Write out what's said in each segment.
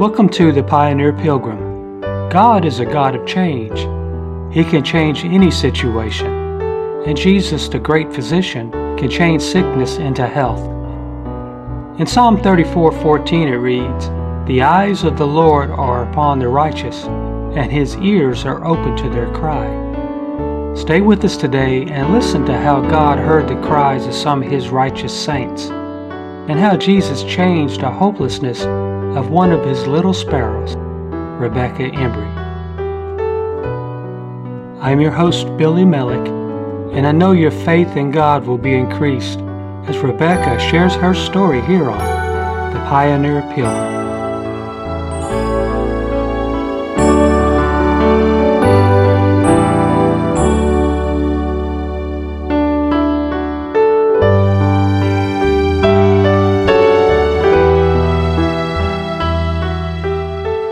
Welcome to the Pioneer Pilgrim. God is a God of change. He can change any situation. And Jesus, the great physician, can change sickness into health. In Psalm 34:14 it reads, "The eyes of the Lord are upon the righteous, and his ears are open to their cry." Stay with us today and listen to how God heard the cries of some of his righteous saints, and how Jesus changed a hopelessness of one of his little sparrows, Rebekah Embry. I am your host, Billy Melick, and I know your faith in God will be increased as Rebekah shares her story here on The Pioneer Pilgrim.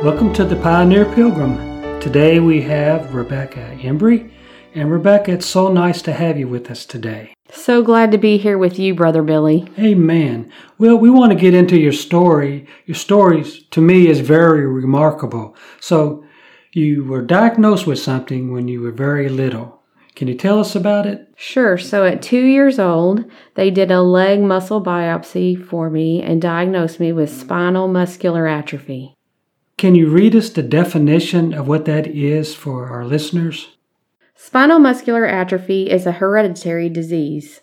Welcome to the Pioneer Pilgrim. Today we have Rebekah Embry. And Rebekah, it's so nice to have you with us today. So glad to be here with you, Brother Billy. Amen. Well, we want to get into your story. Your story, to me, is very remarkable. So, you were diagnosed with something when you were very little. Can you tell us about it? Sure. So, at two years old, they did a leg muscle biopsy for me and diagnosed me with spinal muscular atrophy. Can you read us the definition of what that is for our listeners? Spinal muscular atrophy is a hereditary disease.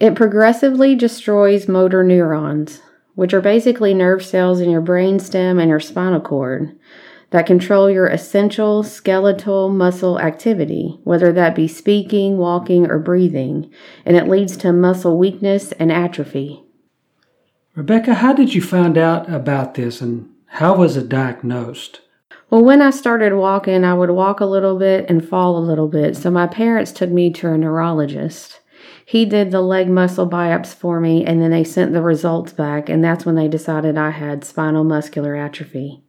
It progressively destroys motor neurons, which are basically nerve cells in your brainstem and your spinal cord that control your essential skeletal muscle activity, whether that be speaking, walking, or breathing, and it leads to muscle weakness and atrophy. Rebekah, how did you find out about this and how was it diagnosed? Well, when I started walking, I would walk a little bit and fall a little bit. So my parents took me to a neurologist. He did the leg muscle biopsy for me, and then they sent the results back, and that's when they decided I had spinal muscular atrophy.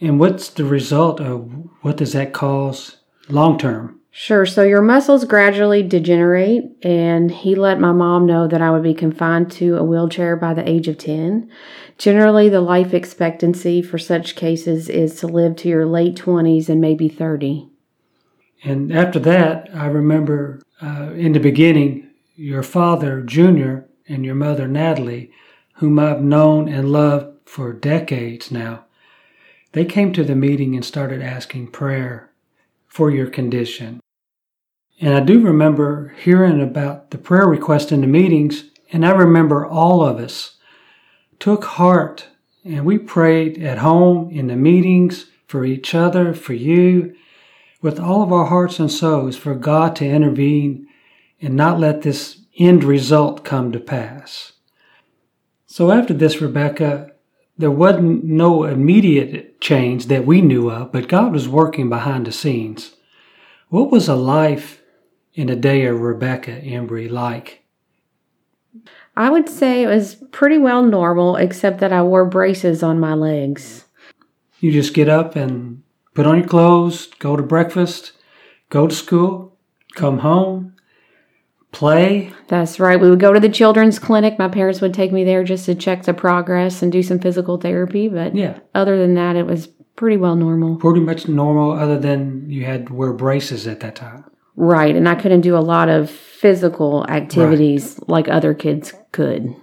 And what's the result of what does that cause long term? Sure. So your muscles gradually degenerate, and he let my mom know that I would be confined to a wheelchair by the age of 10. Generally, the life expectancy for such cases is to live to your late 20s and maybe 30. And after that, I remember uh, in the beginning, your father, Junior, and your mother, Natalie, whom I've known and loved for decades now, they came to the meeting and started asking prayer for your condition. And I do remember hearing about the prayer request in the meetings, and I remember all of us took heart and we prayed at home in the meetings for each other, for you, with all of our hearts and souls for God to intervene and not let this end result come to pass. So after this, Rebekah, there wasn't no immediate change that we knew of, but God was working behind the scenes. What was a life in a day of Rebekah Embry like? I would say it was pretty well normal, except that I wore braces on my legs. You just get up and put on your clothes, go to breakfast, go to school, come home, play. That's right. We would go to the children's clinic. My parents would take me there just to check the progress and do some physical therapy. But yeah. other than that, it was pretty well normal. Pretty much normal, other than you had to wear braces at that time. Right. And I couldn't do a lot of physical activities right. like other kids could.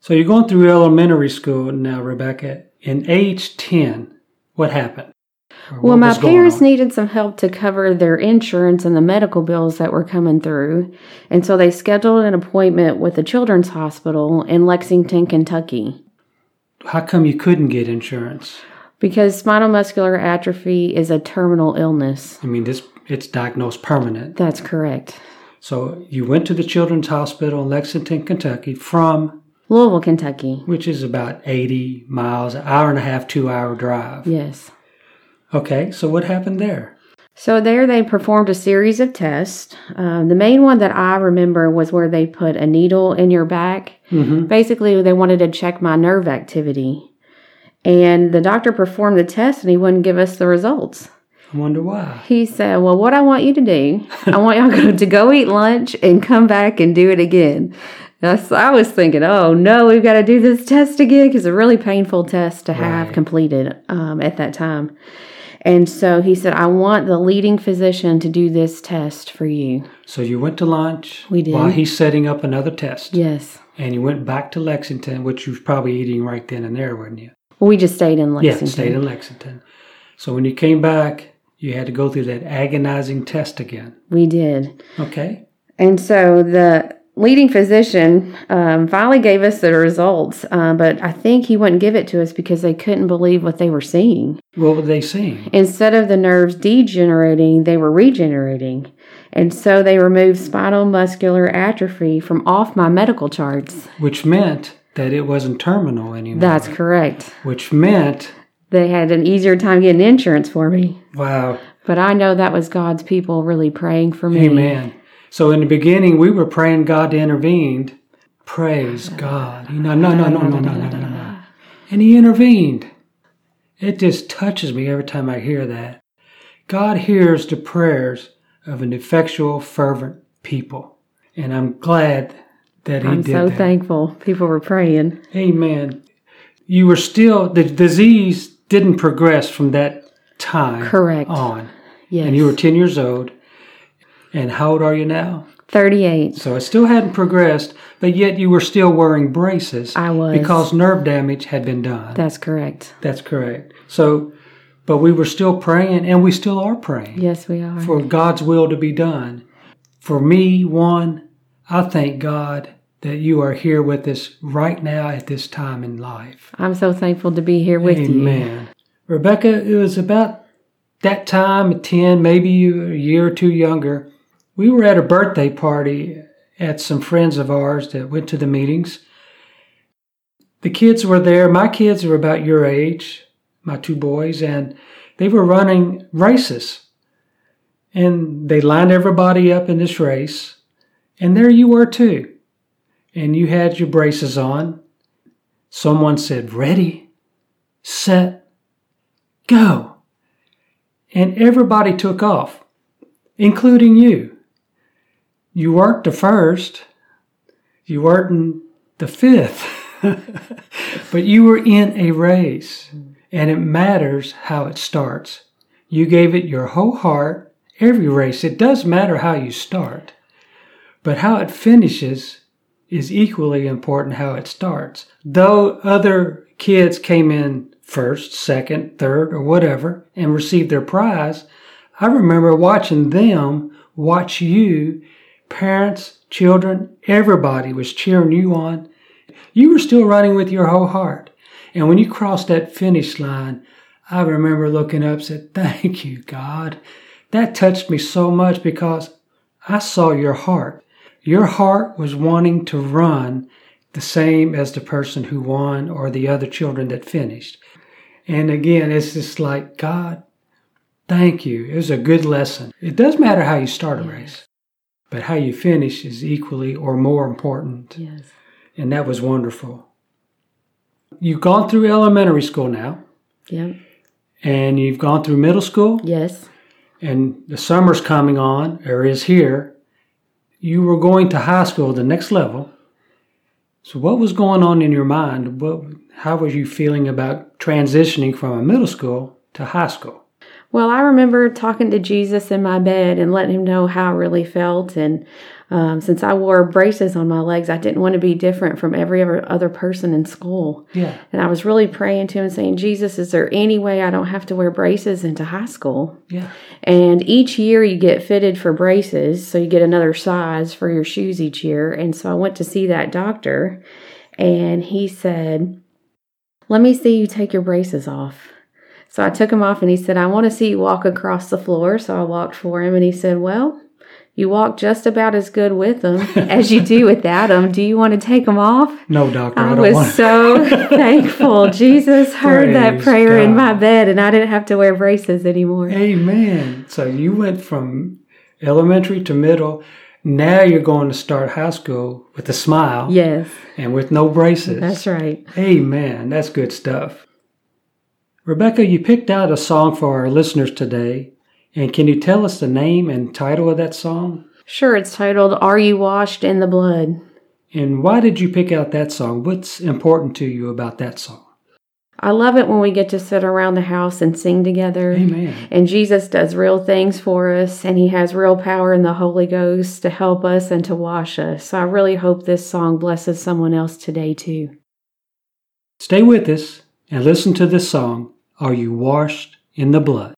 So you're going through elementary school now, Rebekah. In age 10, what happened? well, my parents needed some help to cover their insurance and the medical bills that were coming through. And so they scheduled an appointment with the Children's Hospital in Lexington, Kentucky. How come you couldn't get insurance? Because spinal muscular atrophy is a terminal illness. I mean, this it's diagnosed permanent. That's correct. So you went to the Children's Hospital in Lexington, Kentucky from Louisville, Kentucky, which is about 80 miles, an hour and a half, two hour drive. Yes. Okay, so what happened there? So there they performed a series of tests. Um, the main one that I remember was where they put a needle in your back. Mm-hmm. Basically, they wanted to check my nerve activity. And the doctor performed the test and he wouldn't give us the results. I wonder why. He said, Well, what I want you to do, I want y'all to go eat lunch and come back and do it again. That's, I was thinking, oh no, we've got to do this test again because it's a really painful test to have Right. completed um, at that time. And so he said, I want the leading physician to do this test for you. So you went to lunch We did. while he's setting up another test. Yes. And you went back to Lexington, which you was probably eating right then and there, weren't you? Well, we just stayed in Lexington. Yeah, stayed in Lexington. So when you came back, you had to go through that agonizing test again. We did. Okay. And so the leading physician um, finally gave us the results, uh, but I think he wouldn't give it to us because they couldn't believe what they were seeing. What were they seeing? Instead of the nerves degenerating, they were regenerating. And so they removed spinal muscular atrophy from off my medical charts. Which meant that it wasn't terminal anymore. That's correct. Which meant, They had an easier time getting insurance for me. wow, But I know that was God's people really praying for me. amen. So in the beginning, we were praying God to intervene. Praise God. You know, no, no, no, no, no, no, no, no. And He intervened. It just touches me every time I hear that. God hears the prayers of an effectual, fervent people. And I'm glad that He I'm did so that. thankful people were praying. Amen. You were still, the disease didn't progress from that time Correct. on. Yes. And you were 10 years old. And how old are you now? 38. So it still hadn't progressed, but yet you were still wearing braces. I was. Because nerve damage had been done. That's correct. That's correct. So, but we were still praying, and we still are praying Yes, we are. for God's will to be done. For me, one, I thank God that you are here with us right now at this time in life. I'm so thankful to be here with you. Amen. Rebekah, it was about that time 10, maybe a year or two younger. We were at a birthday party at some friends of ours that went to the meetings. The kids were there. My kids were about your age, my two boys, and they were running races. And they lined everybody up in this race. And there you were too. And you had your braces on. Someone said, Ready, set, go. And everybody took off, including you. You weren't the first, you weren't the fifth, but you were in a race, and it matters how it starts. You gave it your whole heart, every race. It does matter how you start, but how it finishes is equally important how it starts. Though other kids came in first, second, third, or whatever and received their prize, I remember watching them watch you, parents, children, everybody was cheering you on. You were still running with your whole heart. And when you crossed that finish line, I remember looking up and said, Thank you, God. That touched me so much because I saw your heart. Your heart was wanting to run the same as the person who won or the other children that finished. And again, it's just like, God, thank you. It was a good lesson. It does matter how you start a race, but how you finish is equally or more important. Yes. And that was wonderful. You've gone through elementary school now, Yep. and you've gone through middle school, Yes. and the summer's coming on, or is here. You were going to high school, the next level. So, what was going on in your mind? What, how was you feeling about transitioning from a middle school to high school? Well, I remember talking to Jesus in my bed and letting him know how I really felt. And um, since I wore braces on my legs, I didn't want to be different from every other other person in school. Yeah. And I was really praying to him, saying, Jesus, is there any way I don't have to wear braces into high school? Yeah. And each year you get fitted for braces, so you get another size for your shoes each year. And so I went to see that doctor, and he said, Let me see you take your braces off. So I took him off, and he said, I want to see you walk across the floor. So I walked for him, and he said, Well, you walk just about as good with them as you do without them. Do you want to take them off? No, doctor, I, I was so thankful. Jesus heard that Praise prayer in my bed, and I didn't have to wear braces anymore. Amen. So, you went from elementary to middle. Now you're going to start high school with a smile Yes, and with no braces. that's right. Amen. That's good stuff. Rebekah, you picked out a song for our listeners today And can you tell us the name and title of that song? Sure, it's titled Are You Washed in the Blood? And why did you pick out that song? What's important to you about that song? I love it when we get to sit around the house and sing together. Amen. And Jesus does real things for us, and He has real power in the Holy Ghost to help us and to wash us. So I really hope this song blesses someone else today, too. Stay with us and listen to this song, Are You Washed in the Blood?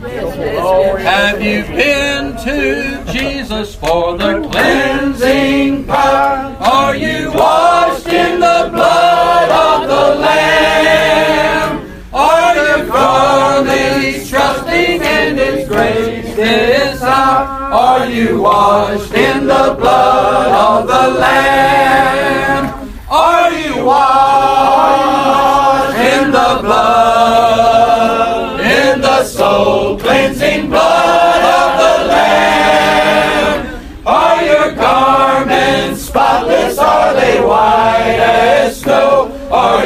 Have you been to Jesus for the cleansing power? Are you washed in the blood of the Lamb? Are you firmly trusting in His grace this hour? Are you washed in the blood of the Lamb? Are you washed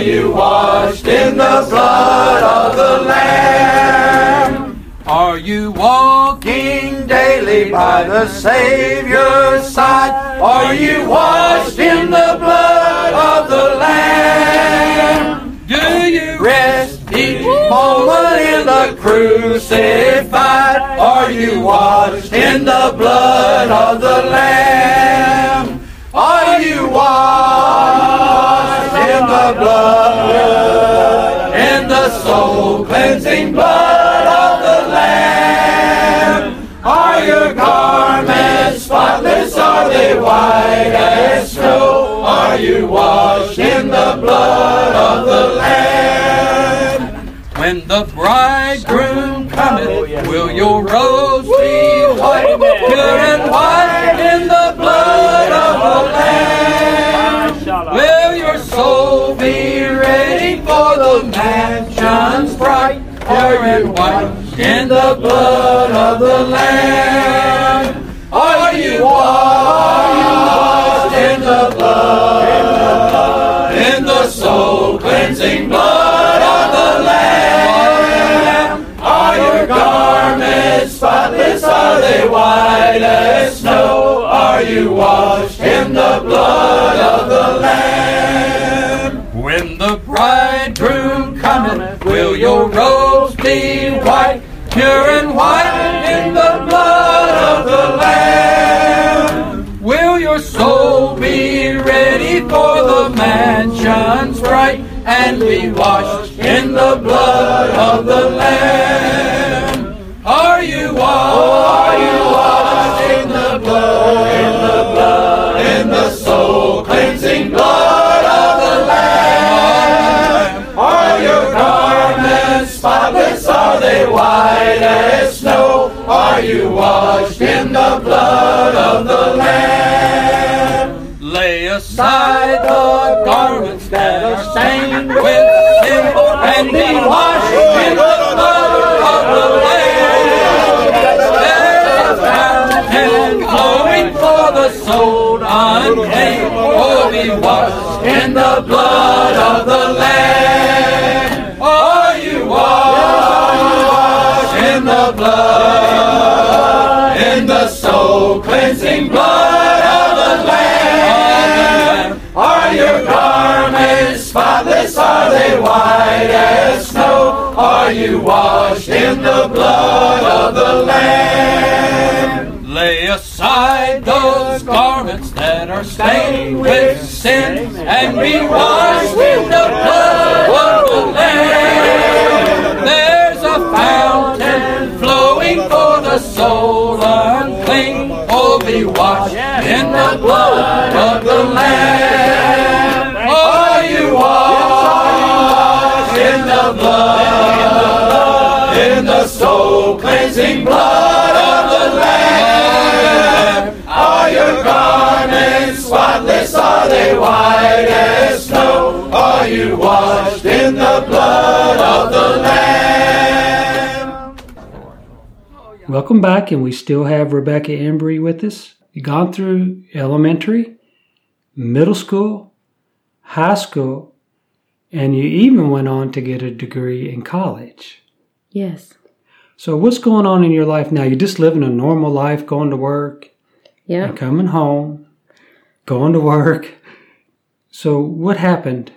Are you washed in the blood of the Lamb? Are you walking daily by the Savior's side? Are you washed in the blood of the Lamb? Do you rest each moment in the crucified? Are you washed in the blood of the Lamb? Are you washed in the blood, in the soul cleansing blood of the Lamb? Are your garments spotless? Are they white as snow? Are you washed in the blood of the Lamb? When the bridegroom cometh, oh, will your robes be white, pure and white in the blood of the Lamb? Be ready for the mansions bright, pure and white in the blood of the Lamb? Are you washed in the blood, in the soul cleansing blood of the Lamb? Are your garments spotless? Are they white as snow? Are you washed in the blood bridegroom cometh, will your robes be white, pure and white in the blood of the Lamb? Will your soul be ready for the mansions bright and be washed in the blood of the Lamb? Are you washed? Are you washed in the blood? In the blood, in the soul cleansing blood they white as snow? Are you washed in the blood of the Lamb? Lay aside the garments that are stained with sin and be washed in the blood of the Lamb. There's a fountain for the soul unclean. Oh, be washed in the blood of the Lamb. In the soul cleansing blood of the Lamb? Are your garments spotless? Are they white as snow? Are you washed in the blood of the Lamb? Lay aside those garments that are stained with sin and be washed in the blood Washed in the blood of the Lamb. Are you washed in the blood, in the soul cleansing blood of the Lamb? Are your garments spotless? Are they white as snow? Are you washed in the blood of the Lamb? Welcome back, and we still have Rebekah Embry with us. You gone through elementary, middle school, high school, and you even went on to get a degree in college. Yes. So what's going on in your life now? You're just living a normal life, going to work Yeah. coming home, going to work. So what happened?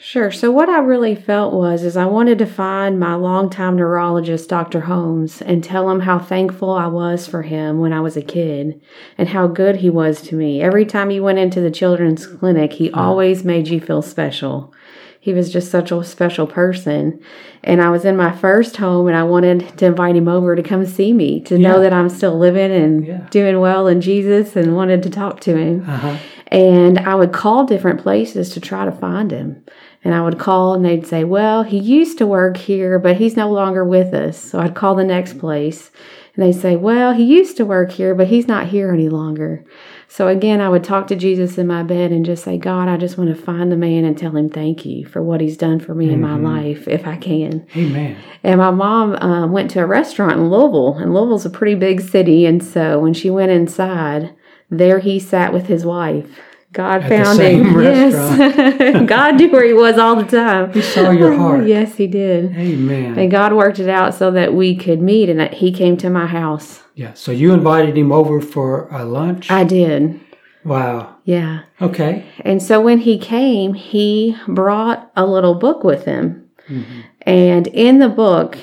Sure. So what I really felt was is I wanted to find my longtime neurologist, Dr. Holmes, and tell him how thankful I was for him when I was a kid and how good he was to me. Every time he went into the children's clinic, he always made you feel special. He was just such a special person. And I was in my first home and I wanted to invite him over to come see me, to know that I'm still living and Yeah. doing well in Jesus and wanted to talk to him. Uh-huh. And I would call different places to try to find him. And I would call and they'd say, Well, he used to work here, but he's no longer with us. So I'd call the next place and they'd say, Well, he used to work here, but he's not here any longer. So again, I would talk to Jesus in my bed and just say, God, I just want to find the man and tell him thank you for what he's done for me in my life, if I can. Amen. And my mom um, went to a restaurant in Louisville, and Louisville's a pretty big city. And so when she went inside, there he sat with his wife. God At found same him. Yes. God knew where he was all the time. He saw your heart. yes, he did. Amen. And God worked it out so that we could meet, and that he came to my house. Yeah. So you invited him over for a lunch? I did. wow. Yeah. Okay. And so when he came, he brought a little book with him. Mm-hmm. And in the book,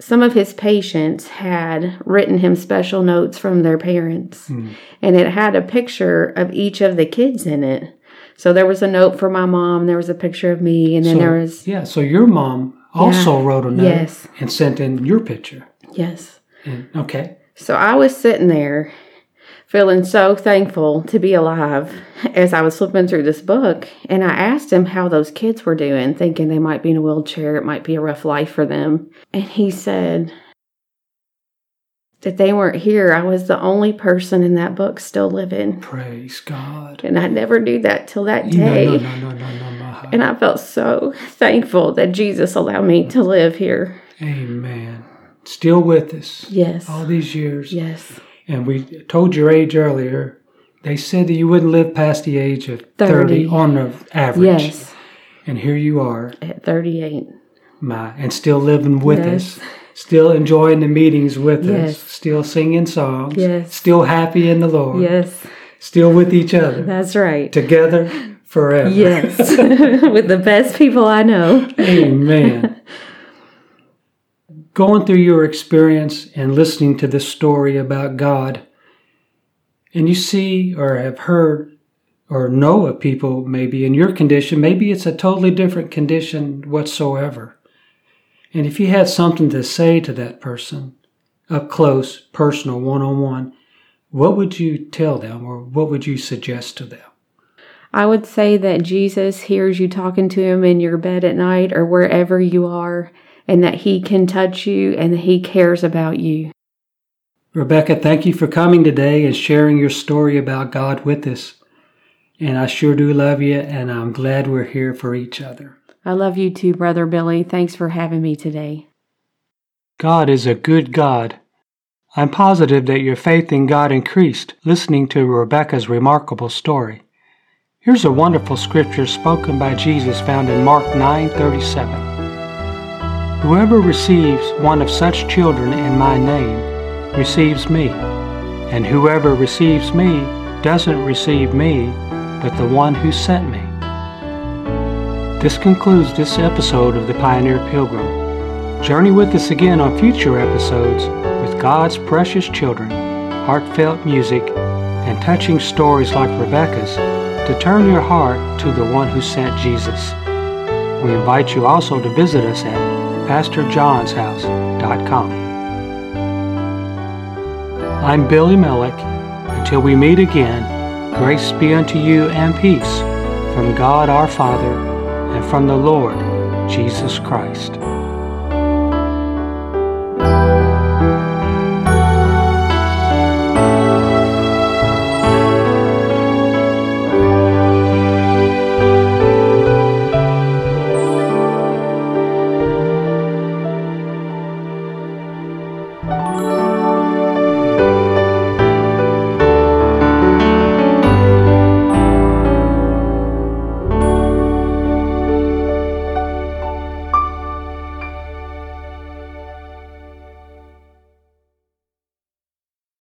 some of his patients had written him special notes from their parents. Hmm. And it had a picture of each of the kids in it. So there was a note for my mom, there was a picture of me, and then So, there was, yeah. So your mom also wrote a note Yes. and sent in your picture. yes. And, okay. So I was sitting there feeling so thankful to be alive as I was flipping through this book. And I asked him how those kids were doing, thinking they might be in a wheelchair, it might be a rough life for them. And he said that they weren't here. I was the only person in that book still living. Praise God. And I never knew that till that No, day. no, no, no, no, no, no. And I felt so thankful that Jesus allowed me to live here. Amen. Still with us Yes. all these years. Yes. And we told your age earlier. They said that you wouldn't live past the age of 30, 30. on the average. Yes. And here you are, At 38. my, and still living with Yes. us. Still enjoying the meetings with Yes. us. Still singing songs. Yes. Still happy in the Lord. Yes. Still with each other. That's right. Together forever. Yes. With the best people I know. Amen. Going through your experience and listening to this story about God, and you see or have heard or know of people maybe in your condition, maybe it's a totally different condition whatsoever. And if you had something to say to that person, up close, personal, one on one, what would you tell them or what would you suggest to them? I would say that Jesus hears you talking to him in your bed at night or wherever you are, and that he can touch you and that he cares about you. Rebekah, thank you for coming today and sharing your story about God with us. And I sure do love you, and I'm glad we're here for each other. I love you too, Brother Billy. Thanks for having me today. God is a good God. I'm positive that your faith in God increased listening to Rebekah's remarkable story. Here's a wonderful scripture spoken by Jesus found in Mark 9:37. Whoever receives one of such children in my name receives me, and whoever receives me doesn't receive me, but the one who sent me. This concludes this episode of the Pioneer Pilgrim. Journey with us again on future episodes with God's precious children, heartfelt music, and touching stories like Rebekah's to turn your heart to the one who sent Jesus. We invite you also to visit us at PastorJohnsHouse.com. I'm Billy Millick. Until we meet again, grace be unto you and peace from God our Father and from the Lord Jesus Christ.